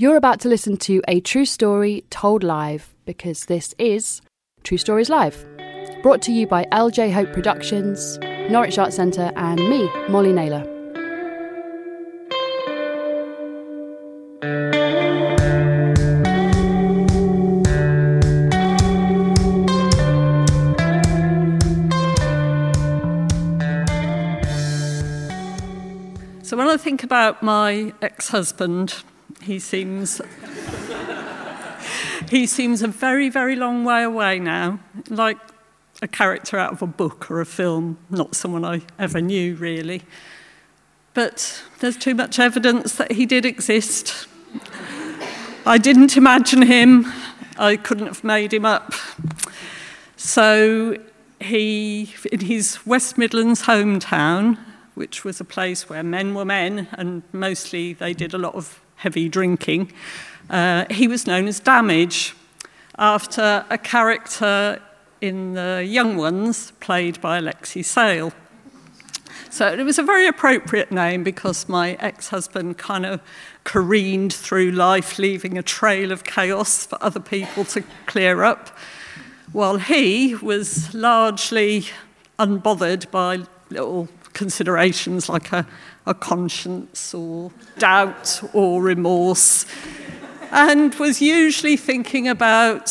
You're about to listen to a true story told live because this is True Stories Live. Brought to you by LJ Hope Productions, Norwich Arts Centre, and me, Molly Naylor. So when I think about my ex-husband, he seems he seems a very, very long way away now, like a character out of a book or a film, not someone I ever knew really. But there's too much evidence that he did exist. I didn't imagine him. I couldn't have made him up. So he, in his West Midlands hometown, which was a place where men were men and mostly they did a lot of heavy drinking, uh, he was known as Damage after a character in the Young Ones played by Alexei Sayle. So it was a very appropriate name because my ex husband kind of careened through life, leaving a trail of chaos for other people to clear up, while he was largely unbothered by little considerations like a, a conscience or doubt or remorse, and was usually thinking about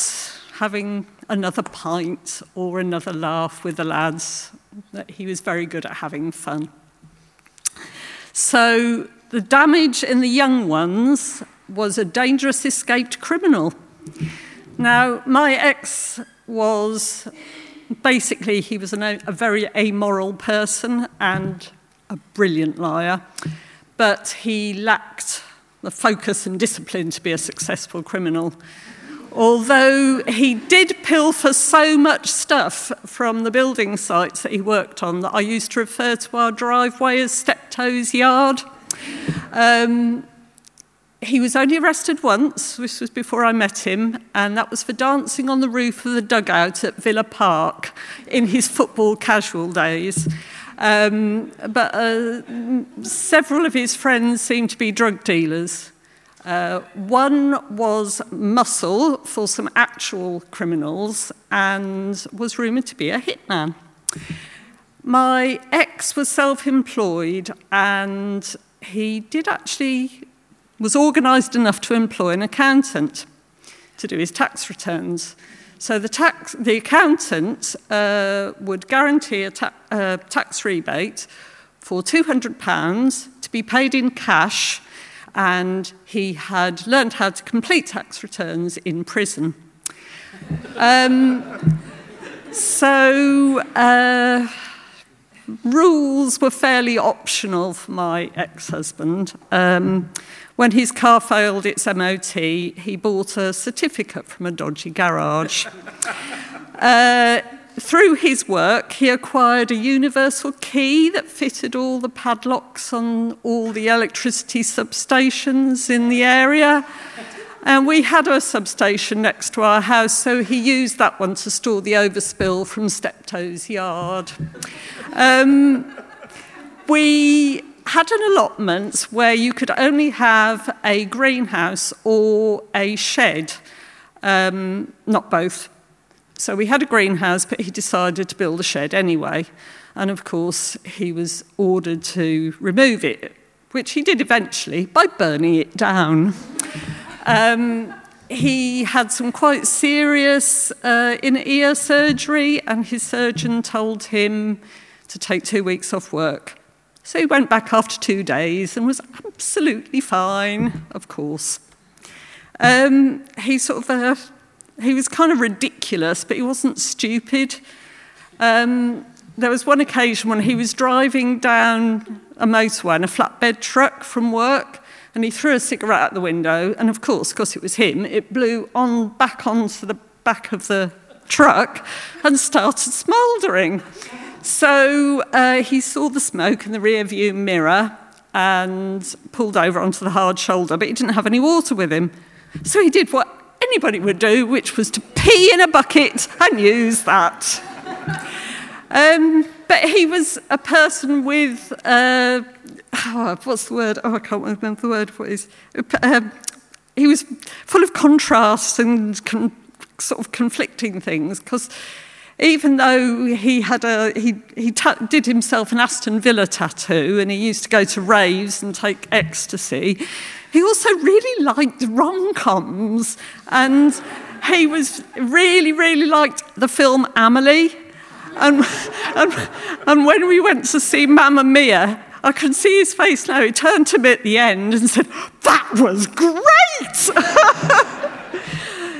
having another pint or another laugh with the lads, that he was very good at having fun. So the damage in the young ones was a dangerous escaped criminal. Now, my ex was basically, he was an, a very amoral person and a brilliant liar, but he lacked the focus and discipline to be a successful criminal. Although he did pilfer so much stuff from the building sites that he worked on that I used to refer to our driveway as Steptoe's Yard. Um, he was only arrested once, this was before I met him, and that was for dancing on the roof of the dugout at Villa Park in his football casual days. Um, but uh, several of his friends seemed to be drug dealers. Uh, one was muscle for some actual criminals and was rumoured to be a hitman. My ex was self employed and he did actually was organised enough to employ an accountant to do his tax returns. So the, tax, the accountant uh, would guarantee a ta- uh, tax rebate for £200 to be paid in cash, and he had learned how to complete tax returns in prison. Um, so uh, rules were fairly optional for my ex-husband. Um, when his car failed its MOT, he bought a certificate from a dodgy garage. Uh, through his work, he acquired a universal key that fitted all the padlocks on all the electricity substations in the area. And we had a substation next to our house, so he used that one to store the overspill from Steptoe's yard. Um, we had an allotment where you could only have a greenhouse or a shed, um, not both. So we had a greenhouse, but he decided to build a shed anyway. And of course, he was ordered to remove it, which he did eventually by burning it down. Um, he had some quite serious uh, ear surgery, and his surgeon told him to take two weeks off work. So he went back after two days and was absolutely fine, of course. Um, he sort of, uh, he was kind of ridiculous, but he wasn't stupid. Um, there was one occasion when he was driving down a motorway in a flatbed truck from work, and he threw a cigarette out the window, and of course, because it was him, it blew on back onto the back of the truck and started smouldering. So uh, he saw the smoke in the rear view mirror and pulled over onto the hard shoulder, but he didn't have any water with him. So he did what anybody would do, which was to pee in a bucket and use that. Um, but he was a person with, uh, oh, what's the word? Oh, I can't remember the word. What is um, he was full of contrasts and con- sort of conflicting things because even though he had a he he ta- did himself an Aston Villa tattoo and he used to go to raves and take ecstasy, he also really liked rom-coms and he was really really liked the film Amelie. And, and, and when we went to see Mamma Mia, I can see his face now. He turned to me at the end and said, That was great!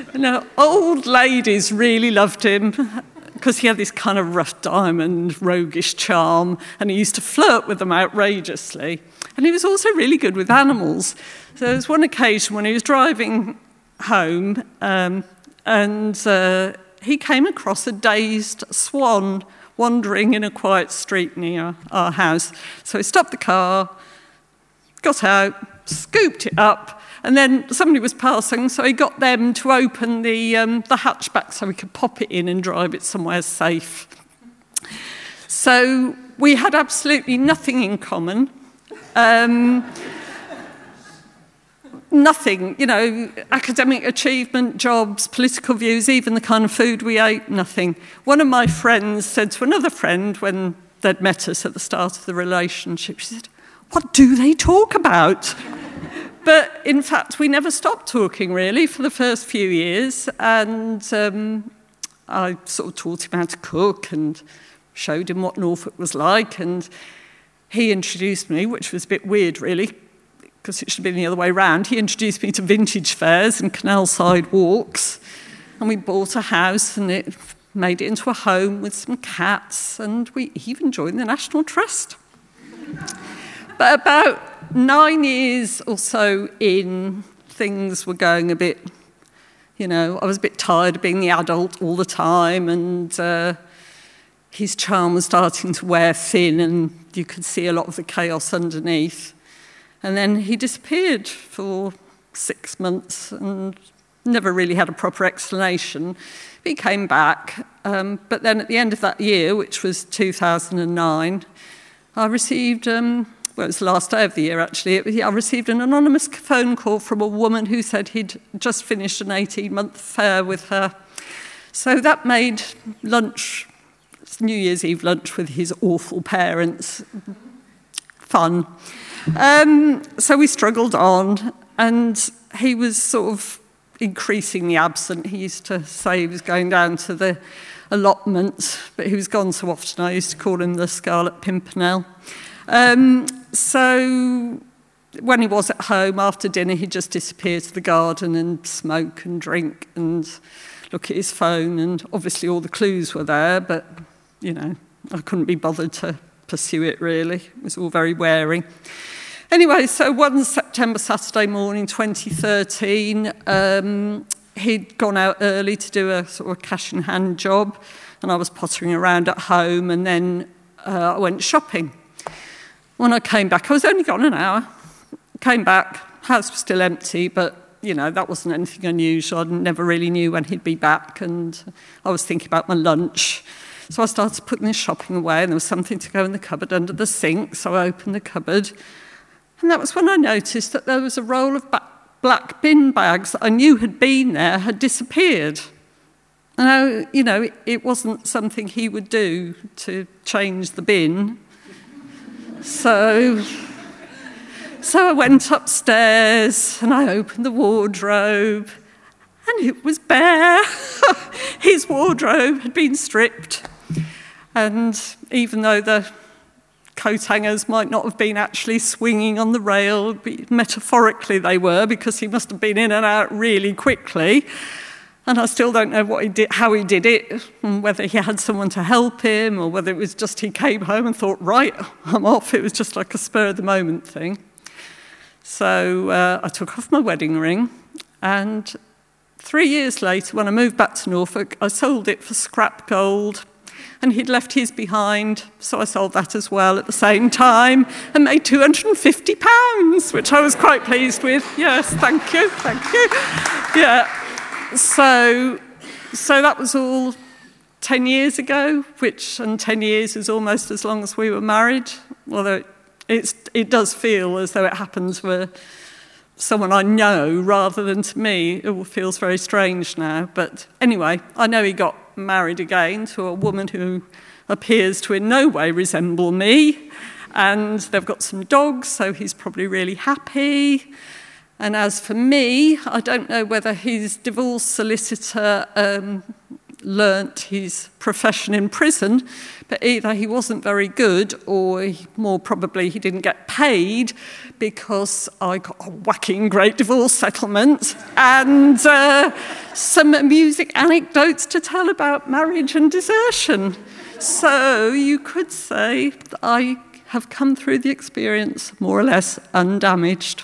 know, old ladies really loved him because he had this kind of rough diamond, roguish charm, and he used to flirt with them outrageously. And he was also really good with animals. So there was one occasion when he was driving home, um, and uh, he came across a dazed swan wandering in a quiet street near our house. So he stopped the car, got out, scooped it up, and then somebody was passing, so he got them to open the, um, the hatchback so we could pop it in and drive it somewhere safe. So we had absolutely nothing in common. Um, nothing, you know, academic achievement, jobs, political views, even the kind of food we ate, nothing. One of my friends said to another friend when they'd met us at the start of the relationship, she said, What do they talk about? But in fact, we never stopped talking really for the first few years. And um, I sort of taught him how to cook and showed him what Norfolk was like. And he introduced me, which was a bit weird really, because it should have been the other way around. He introduced me to vintage fairs and canal side walks. And we bought a house and it made it into a home with some cats. And we even joined the National Trust. But about nine years or so in, things were going a bit, you know, I was a bit tired of being the adult all the time. And uh, his charm was starting to wear thin, and you could see a lot of the chaos underneath. And then he disappeared for six months and never really had a proper explanation. He came back, um, but then at the end of that year, which was 2009, I received, um, well, it was the last day of the year actually, I received an anonymous phone call from a woman who said he'd just finished an 18 month affair with her. So that made lunch, New Year's Eve lunch with his awful parents, fun. Um, so we struggled on, and he was sort of increasingly absent. He used to say he was going down to the allotment, but he was gone so often I used to call him the Scarlet Pimpernel. Um, so when he was at home after dinner, he'd just disappear to the garden and smoke and drink and look at his phone. And obviously, all the clues were there, but you know, I couldn't be bothered to pursue it really. It was all very wearing. Anyway, so one September Saturday morning 2013, um, he'd gone out early to do a sort of cash in hand job, and I was pottering around at home, and then uh, I went shopping. When I came back, I was only gone an hour. Came back, house was still empty, but you know that wasn't anything unusual. I never really knew when he'd be back, and I was thinking about my lunch. So I started putting this shopping away, and there was something to go in the cupboard under the sink. So I opened the cupboard, and that was when I noticed that there was a roll of black bin bags that I knew had been there had disappeared. Now, you know, it wasn't something he would do to change the bin. So, so I went upstairs and I opened the wardrobe, and it was bare. His wardrobe had been stripped. And even though the coat hangers might not have been actually swinging on the rail, metaphorically they were, because he must have been in and out really quickly. And I still don't know what he did, how he did it, and whether he had someone to help him, or whether it was just he came home and thought, right, I'm off. It was just like a spur of the moment thing. So uh, I took off my wedding ring, and three years later, when I moved back to Norfolk, I sold it for scrap gold and he'd left his behind, so I sold that as well at the same time and made £250, which I was quite pleased with. Yes, thank you, thank you. Yeah, so, so that was all 10 years ago, which, and 10 years is almost as long as we were married, although it, it does feel as though it happens for someone I know rather than to me. It all feels very strange now. But anyway, I know he got married again to a woman who appears to in no way resemble me. And they've got some dogs, so he's probably really happy. And as for me, I don't know whether his divorce solicitor um, learnt his profession in prison, but either he wasn't very good or he, more probably he didn't get paid because I got a whacking great divorce settlement and uh, some amusing anecdotes to tell about marriage and desertion. So you could say I have come through the experience more or less undamaged.